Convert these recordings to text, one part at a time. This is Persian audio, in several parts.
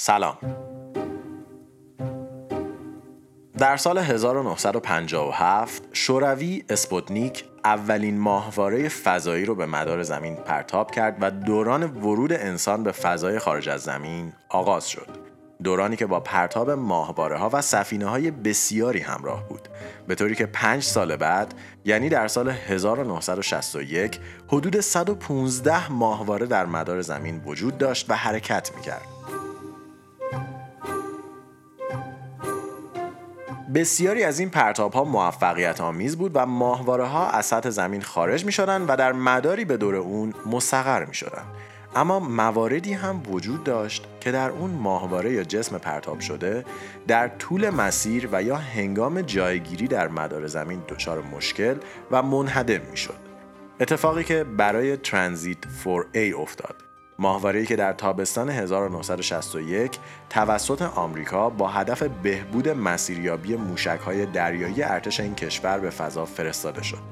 سلام. در سال 1957 شوروی اسپوتنیک اولین ماهواره فضایی رو به مدار زمین پرتاب کرد و دوران ورود انسان به فضای خارج از زمین آغاز شد. دورانی که با پرتاب ماهواره ها و سفینه های بسیاری همراه بود. به طوری که پنج سال بعد یعنی در سال 1961 حدود 115 ماهواره در مدار زمین وجود داشت و حرکت می‌کرد. بسیاری از این پرتاب ها موفقیت آمیز بود و ماهواره ها از سطح زمین خارج می شدن و در مداری به دور اون مستقر می شدن. اما مواردی هم وجود داشت که در اون ماهواره یا جسم پرتاب شده در طول مسیر و یا هنگام جایگیری در مدار زمین دچار مشکل و منهدم می شد. اتفاقی که برای ترانزیت 4A افتاد ماهواره‌ای که در تابستان 1961 توسط آمریکا با هدف بهبود مسیریابی موشک‌های دریایی ارتش این کشور به فضا فرستاده شد.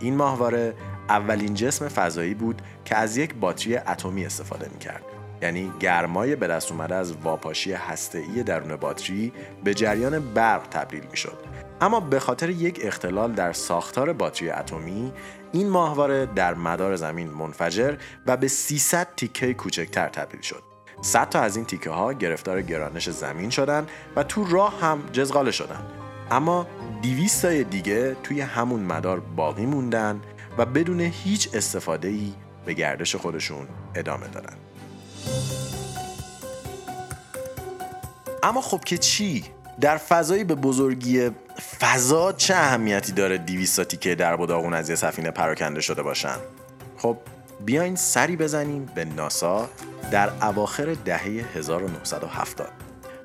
این ماهواره اولین جسم فضایی بود که از یک باتری اتمی استفاده می‌کرد. یعنی گرمای به دست اومده از واپاشی هسته‌ای درون باتری به جریان برق تبدیل می‌شد. اما به خاطر یک اختلال در ساختار باتری اتمی این ماهواره در مدار زمین منفجر و به 300 تیکه کوچکتر تبدیل شد. 100 تا از این تیکه ها گرفتار گرانش زمین شدن و تو راه هم جزغاله شدن. اما 200 تای دیگه توی همون مدار باقی موندن و بدون هیچ استفاده ای به گردش خودشون ادامه دادن. اما خب که چی؟ در فضایی به بزرگی فضا چه اهمیتی داره 200 تیکه در و از یه سفینه پراکنده شده باشن؟ خب بیاین سری بزنیم به ناسا در اواخر دهه 1970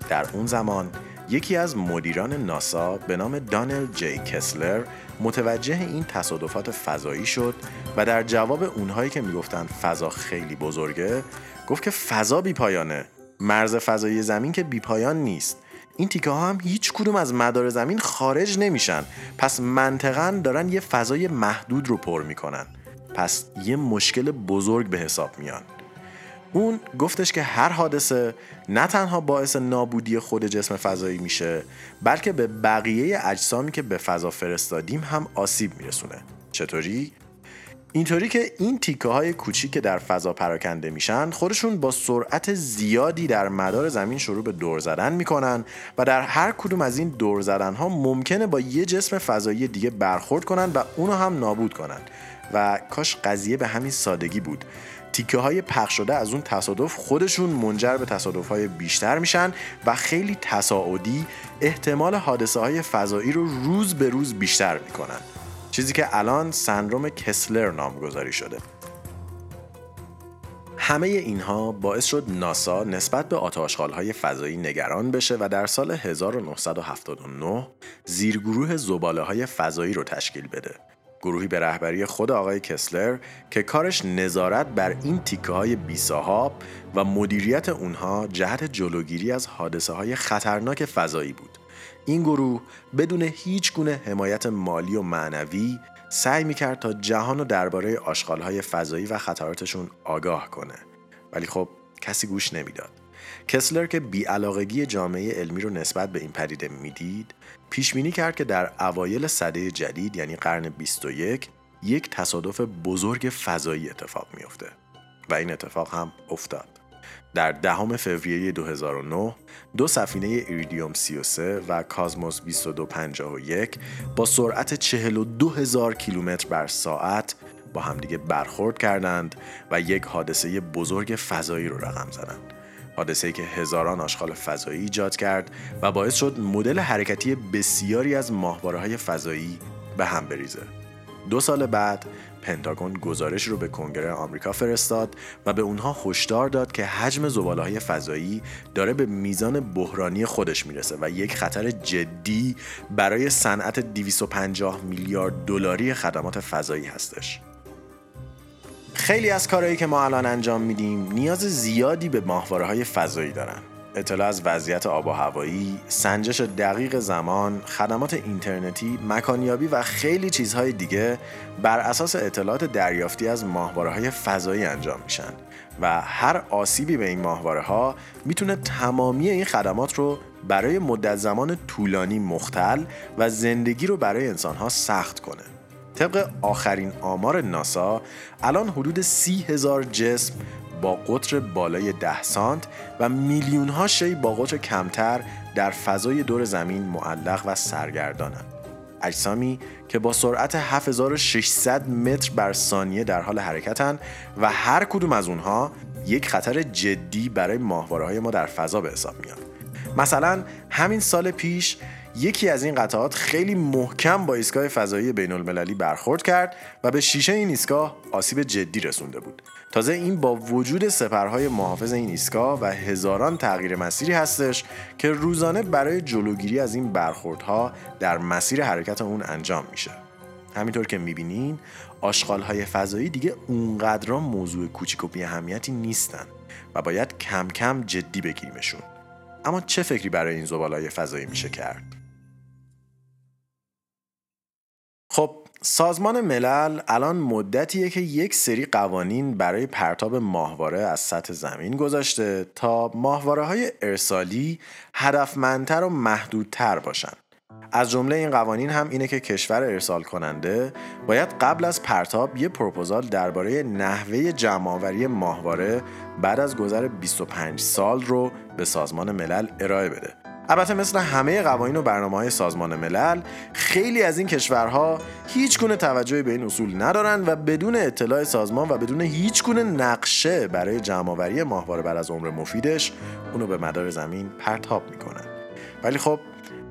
در اون زمان یکی از مدیران ناسا به نام دانل جی کسلر متوجه این تصادفات فضایی شد و در جواب اونهایی که می‌گفتن فضا خیلی بزرگه گفت که فضا بیپایانه. مرز فضایی زمین که بیپایان نیست. این تیکه ها هم هیچ کدوم از مدار زمین خارج نمیشن. پس منطقا دارن یه فضای محدود رو پر می‌کنن. پس یه مشکل بزرگ به حساب میان. اون گفتش که هر حادثه نه تنها باعث نابودی خود جسم فضایی میشه بلکه به بقیه اجسامی که به فضا فرستادیم هم آسیب میرسونه. چطوری؟ اینطوری که این تیکه های کوچیک که در فضا پراکنده میشن خودشون با سرعت زیادی در مدار زمین شروع به دور زدن می‌کنن و در هر کدوم از این دور زدن ها ممکنه با یه جسم فضایی دیگه برخورد کنن و اونو هم نابود کنن. و کاش قضیه به همین سادگی بود. تیکه های پخش شده از اون تصادف خودشون منجر به تصادف های بیشتر میشن و خیلی تصاعدی احتمال حادثه های فضایی رو روز به روز بیشتر می‌کنن. چیزی که الان سندروم کسلر نامگذاری شده همه اینها باعث شد ناسا نسبت به های فضایی نگران بشه و در سال 1979 زیرگروه زباله های فضایی رو تشکیل بده. گروهی به رهبری خود آقای کسلر که کارش نظارت بر این تیکه های و مدیریت اونها جهت جلوگیری از حادثه های خطرناک فضایی بود. این گروه بدون هیچ گونه حمایت مالی و معنوی سعی می‌کرد تا جهان و درباره آشغالهای فضایی و خطراتشون آگاه کنه. ولی خب کسی گوش نمی‌داد. کسلر که بیعلاقگی جامعه علمی رو نسبت به این پدیده می‌دید پیش بینی کرد که در اوایل سده جدید یعنی قرن 21 یک تصادف بزرگ فضایی اتفاق میافته. و این اتفاق هم افتاد. در دهم فوریه 2009 دو سفینه ایریدیوم 33 و کازموس 2251 با سرعت 42 هزار کیلومتر بر ساعت با همدیگه برخورد کردند و یک حادثه بزرگ فضایی رو رقم زدند. حادثه که هزاران آشغال فضایی ایجاد کرد و باعث شد مدل حرکتی بسیاری از ماهواره های فضایی به هم بریزه. دو سال بعد پنتاگون گزارش رو به کنگره آمریکا فرستاد و به اونها هشدار داد که حجم های فضایی داره به میزان بحرانی خودش می‌رسه و یک خطر جدی برای صنعت 250 میلیارد دلاری خدمات فضایی هستش. خیلی از کارهایی که ما الان انجام میدیم نیاز زیادی به ماهواره های فضایی دارن. اطلاع از وضعیت آب و هوایی، سنجش دقیق زمان، خدمات اینترنتی، مکانیابی و خیلی چیزهای دیگه بر اساس اطلاعات دریافتی از ماهواره های فضایی انجام میشن و هر آسیبی به این ماهواره ها می‌تونه تمامی این خدمات رو برای مدت زمان طولانی مختل و زندگی رو برای انسان ها سخت کنه. طبق آخرین آمار ناسا الان حدود سی هزار جسم با قطر بالای ده سانت و میلیون ها شی با قطر کمتر در فضای دور زمین معلق و سرگردانند. اجسامی که با سرعت 7600 متر بر ثانیه در حال حرکتن و هر کدوم از اونها یک خطر جدی برای ماهواره های ما در فضا به حساب میان. مثلا همین سال پیش یکی از این قطعات خیلی محکم با ایستگاه فضایی بین المللی برخورد کرد و به شیشه این ایستگاه آسیب جدی رسونده بود. تازه این با وجود سپرهای محافظ این ایستگاه و هزاران تغییر مسیری هستش که روزانه برای جلوگیری از این برخوردها در مسیر حرکت اون انجام میشه. همینطور که می‌بینین آشغالهای فضایی دیگه اونقدران موضوع کوچیک و بیاهمیتی نیستن و باید کم کم جدی بگیریمشون. اما چه فکری برای این زبالای فضایی میشه کرد؟ خب سازمان ملل الان مدتیه که یک سری قوانین برای پرتاب ماهواره از سطح زمین گذاشته تا ماهواره های ارسالی هدفمندتر و محدودتر باشن. از جمله این قوانین هم اینه که کشور ارسال کننده باید قبل از پرتاب یه پروپوزال درباره نحوه جمعآوری ماهواره بعد از گذر 25 سال رو به سازمان ملل ارائه بده البته مثل همه قوانین و برنامه های سازمان ملل خیلی از این کشورها هیچ گونه توجهی به این اصول ندارن و بدون اطلاع سازمان و بدون هیچ گونه نقشه برای جمعآوری ماهواره بعد از عمر مفیدش اونو به مدار زمین پرتاب می‌کنن ولی خب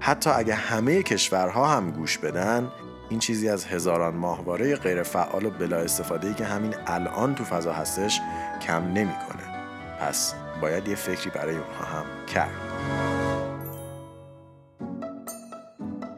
حتی اگه همه کشورها هم گوش بدن این چیزی از هزاران ماهواره غیر فعال و بلا استفاده ای که همین الان تو فضا هستش کم نمی‌کنه. پس باید یه فکری برای اونها هم کرد.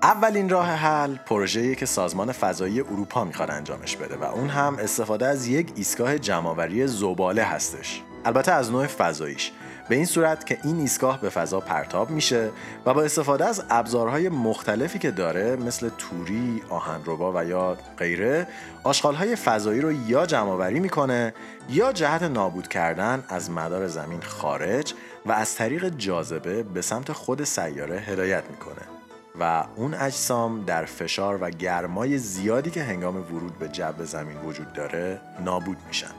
اولین راه حل پروژه‌ای که سازمان فضایی اروپا می‌خواد انجامش بده و اون هم استفاده از یک ایستگاه جمعآوری زباله هستش. البته از نوع فضاییش به این صورت که این ایستگاه به فضا پرتاب میشه و با استفاده از ابزارهای مختلفی که داره مثل توری، آهنربا و یا غیره آشغالهای فضایی رو یا جمعآوری می‌کنه یا جهت نابود کردن از مدار زمین خارج و از طریق جاذبه به سمت خود سیاره هدایت می‌کنه و اون اجسام در فشار و گرمای زیادی که هنگام ورود به جو زمین وجود داره نابود میشن.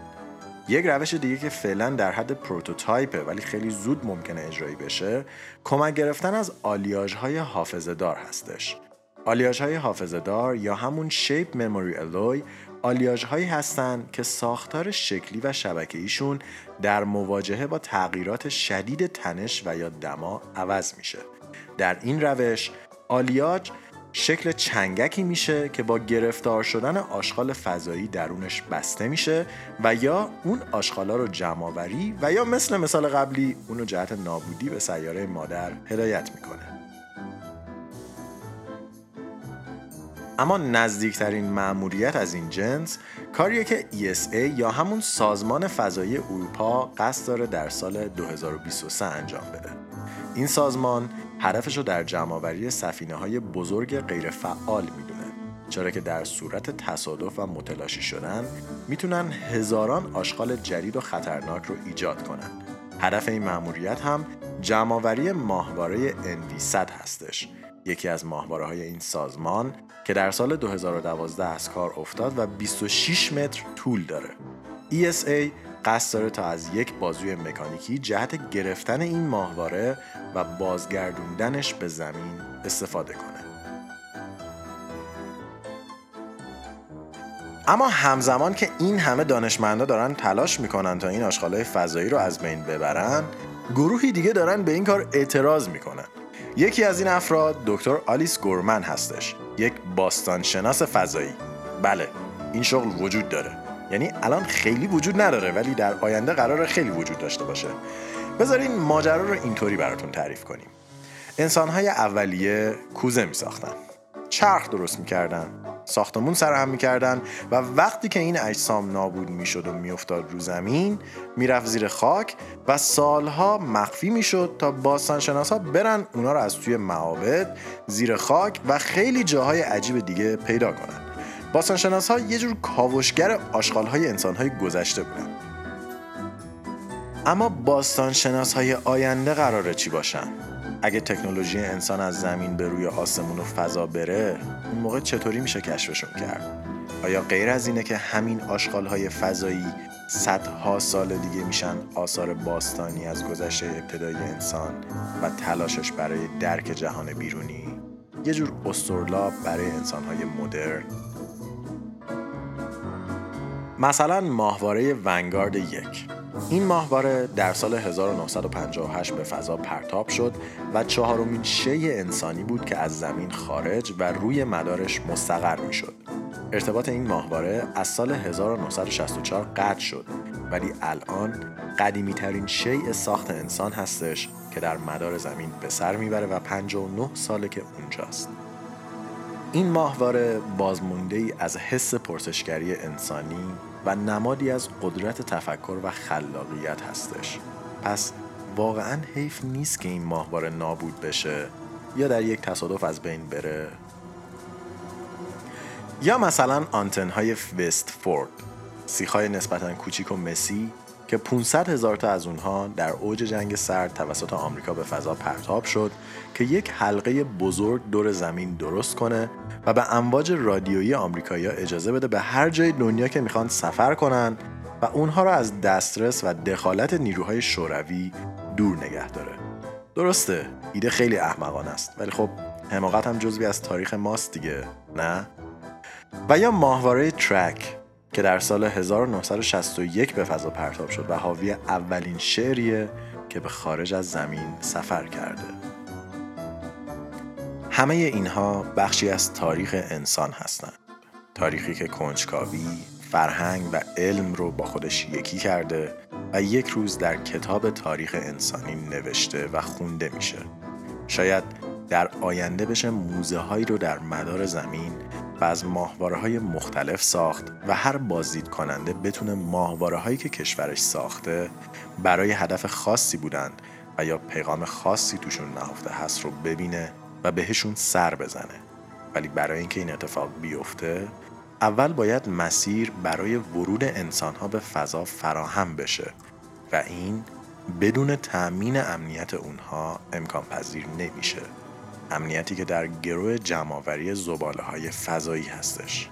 یک روش دیگه که فعلا در حد prototype ه ولی خیلی زود ممکنه اجرایی بشه کمک گرفتن از آلیاژ های حافظه دار هستش. آلیاژ های حافظه دار یا همون shape memory alloy آلیاژ هایی هستند که ساختار شکلی و شبکه‌ایشون در مواجهه با تغییرات شدید تنش و یا دما عوض میشه. در این روش آلیاژ شکل چنگکی میشه که با گرفتار شدن آشغال فضایی درونش بسته میشه و یا اون آشغالا رو جمعآوری و یا مثل مثال قبلی اونو جهت نابودی به سیاره مادر هدایت می‌کنه. اما نزدیکترین مأموریت از این جنس کاریه که ESA یا همون سازمان فضایی اروپا قصد داره در سال 2023 انجام بده. این سازمان هدفش رو در جمعآوری سفینه های بزرگ غیرفعال می‌دونه. چرا که در صورت تصادف و متلاشی شدن می‌تونن هزاران آشغال جدید و خطرناک رو ایجاد کنن. هدف این مأموریت هم جمعآوری ماهواره NV100 هستش. یکی از ماهواره های این سازمان که در سال 2012 از کار افتاد و 26 متر طول داره. ESA قصد داره تا از یک بازوی مکانیکی جهت گرفتن این ماهواره و بازگردوندنش به زمین استفاده کنه. اما همزمان که این همه دانشمندا دارن تلاش می‌کنن تا این آشغالای فضایی رو از بین ببرن گروهی دیگه دارن به این کار اعتراض می‌کنن. یکی از این افراد دکتر آلیس گورمن هستش یک باستانشناس فضایی. بله این شغل وجود داره. یعنی الان خیلی وجود نداره ولی در آینده قرار خیلی وجود داشته باشه. بذارین ماجرا رو اینطوری براتون تعریف کنیم. انسانهای اولیه کوزه می ساختن چرخ درست می‌کردن ساختمون سرهم می‌کردن و وقتی که این اجسام نابود می‌شد و میافتاد رو زمین می‌رفت زیر خاک و سالها مخفی می‌شد تا باستانشناس ها برن اونا رو از توی معابد زیر خاک و خیلی جاهای عجیب دیگه پیدا کنن. باستانشناس ها یه جور کاوشگر آشغال های انسان های گذشته بودن اما باستان شناس های آینده قراره چی باشن؟ اگه تکنولوژی انسان از زمین به روی آسمون و فضا بره اون موقع چطوری میشه کشفشون کرد؟ آیا غیر از اینه که همین آشغال های فضایی صدها سال دیگه میشن آثار باستانی از گذشته ابتدای انسان و تلاشش برای درک جهان بیرونی یه جور استرلاب برای انسانهای مدرن مثلا ماهواره ونگارد یک این ماهواره در سال 1958 به فضا پرتاب شد و چهارمین شی انسانی بود که از زمین خارج و روی مدارش مستقر می شد. ارتباط این ماهواره از سال 1964 قطع شد ولی الان قدیمی ترین شیء ساخت انسان هستش که در مدار زمین به سر می‌بره و 59 ساله که اونجاست. این ماهواره بازمونده ای از حس پرسشگری انسانی و نمادی از قدرت تفکر و خلاقیت هستش. پس واقعا حیف نیست که این ماهواره نابود بشه یا در یک تصادف از بین بره یا مثلا آنتن های وست فورد سیخهای نسبتا کوچیک و مسی که 500 هزار تا از اونها در اوج جنگ سرد توسط آمریکا به فضا پرتاب شد که یک حلقه بزرگ دور زمین درست کنه و به امواج رادیویی آمریکایی‌ها اجازه بده به هر جای دنیا که می‌خوان سفر کنن و اونها را از دسترس و دخالت نیروهای شوروی دور نگه داره. درسته، ایده خیلی احمقانه است ولی خب حماقت هم جزوی از تاریخ ماست دیگه، نه؟ و یا ماهواره ترک که در سال 1961 به فضا پرتاب شد و حاوی اولین شعریه که به خارج از زمین سفر کرده همه اینها بخشی از تاریخ انسان هستند. تاریخی که کنجکاوی، فرهنگ و علم رو با خودش یکی کرده و یک روز در کتاب تاریخ انسانی نوشته و خونده میشه. شاید در آینده بشه موزه هایی رو در مدار زمین و از ماهواره های مختلف ساخت و هر بازدید کننده بتونه ماهواره هایی که کشورش ساخته برای هدف خاصی بودند و یا پیغام خاصی توشون نهفته هست رو ببینه و بهشون سر بزنه. ولی برای اینکه این اتفاق بیفته اول باید مسیر برای ورود انسان ها به فضا فراهم بشه و این بدون تأمین امنیت اونها امکان پذیر نمیشه. امنیتی که در گروه جمعآوری زباله های فضایی هستش.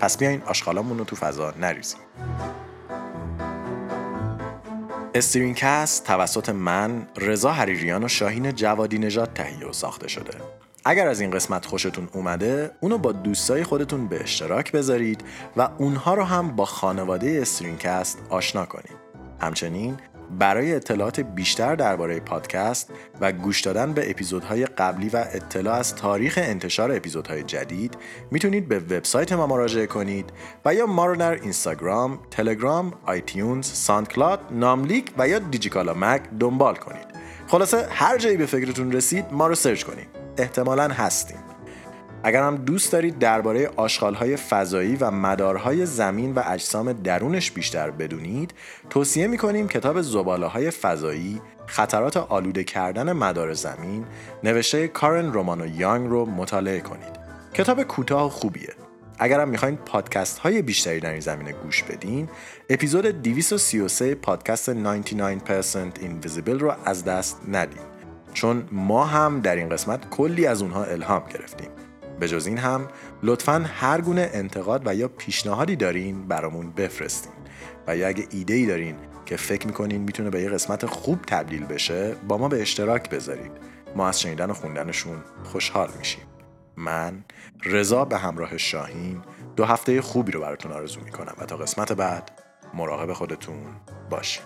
پس بیاین آشغالامون رو تو فضا نریزیم. استرینکست توسط من رضا حریریان و شاهین جوادی نژاد تهیه و ساخته شده. اگر از این قسمت خوشتون اومده اونو با دوستای خودتون به اشتراک بذارید و اونها رو هم با خانواده استرینکست آشنا کنید. همچنین برای اطلاعات بیشتر درباره پادکست و گوش دادن به اپیزودهای قبلی و اطلاع از تاریخ انتشار اپیزودهای جدید می‌تونید به وبسایت ما مراجعه کنید و یا ما رو در اینستاگرام، تلگرام، iTunes، SoundCloud، ناملیک و یا دیجیکالا مگ دنبال کنید. خلاصه هر جایی به فکرتون رسید ما رو search کنید. احتمالا هستیم. اگر هم دوست دارید درباره آشغالهای فضایی و مدارهای زمین و اجسام درونش بیشتر بدونید توصیه می‌کنیم کتاب زباله های فضایی خطرات آلوده کردن مدار زمین نوشته کارن رومانو یانگ رو مطالعه کنید. کتاب کوتاه خوبیه. اگر هم می‌خواین پادکست های بیشتری در این زمینه گوش بدین اپیزود 233 پادکست 99% Invisible رو از دست ندید چون ما هم در این قسمت کلی از اونها الهام گرفتیم. به جز این هم لطفا هر گونه انتقاد و یا پیشنهادی دارین برامون بفرستین. و یا اگه ایده ای دارین که فکر می‌کنین می‌تونه به یه قسمت خوب تبدیل بشه با ما به اشتراک بذارید. ما از شنیدن و خوندنشون خوشحال میشیم. من رضا به همراه شاهین دو هفته خوبی رو براتون آرزو می‌کنم و تا قسمت بعد مراقب خودتون باشید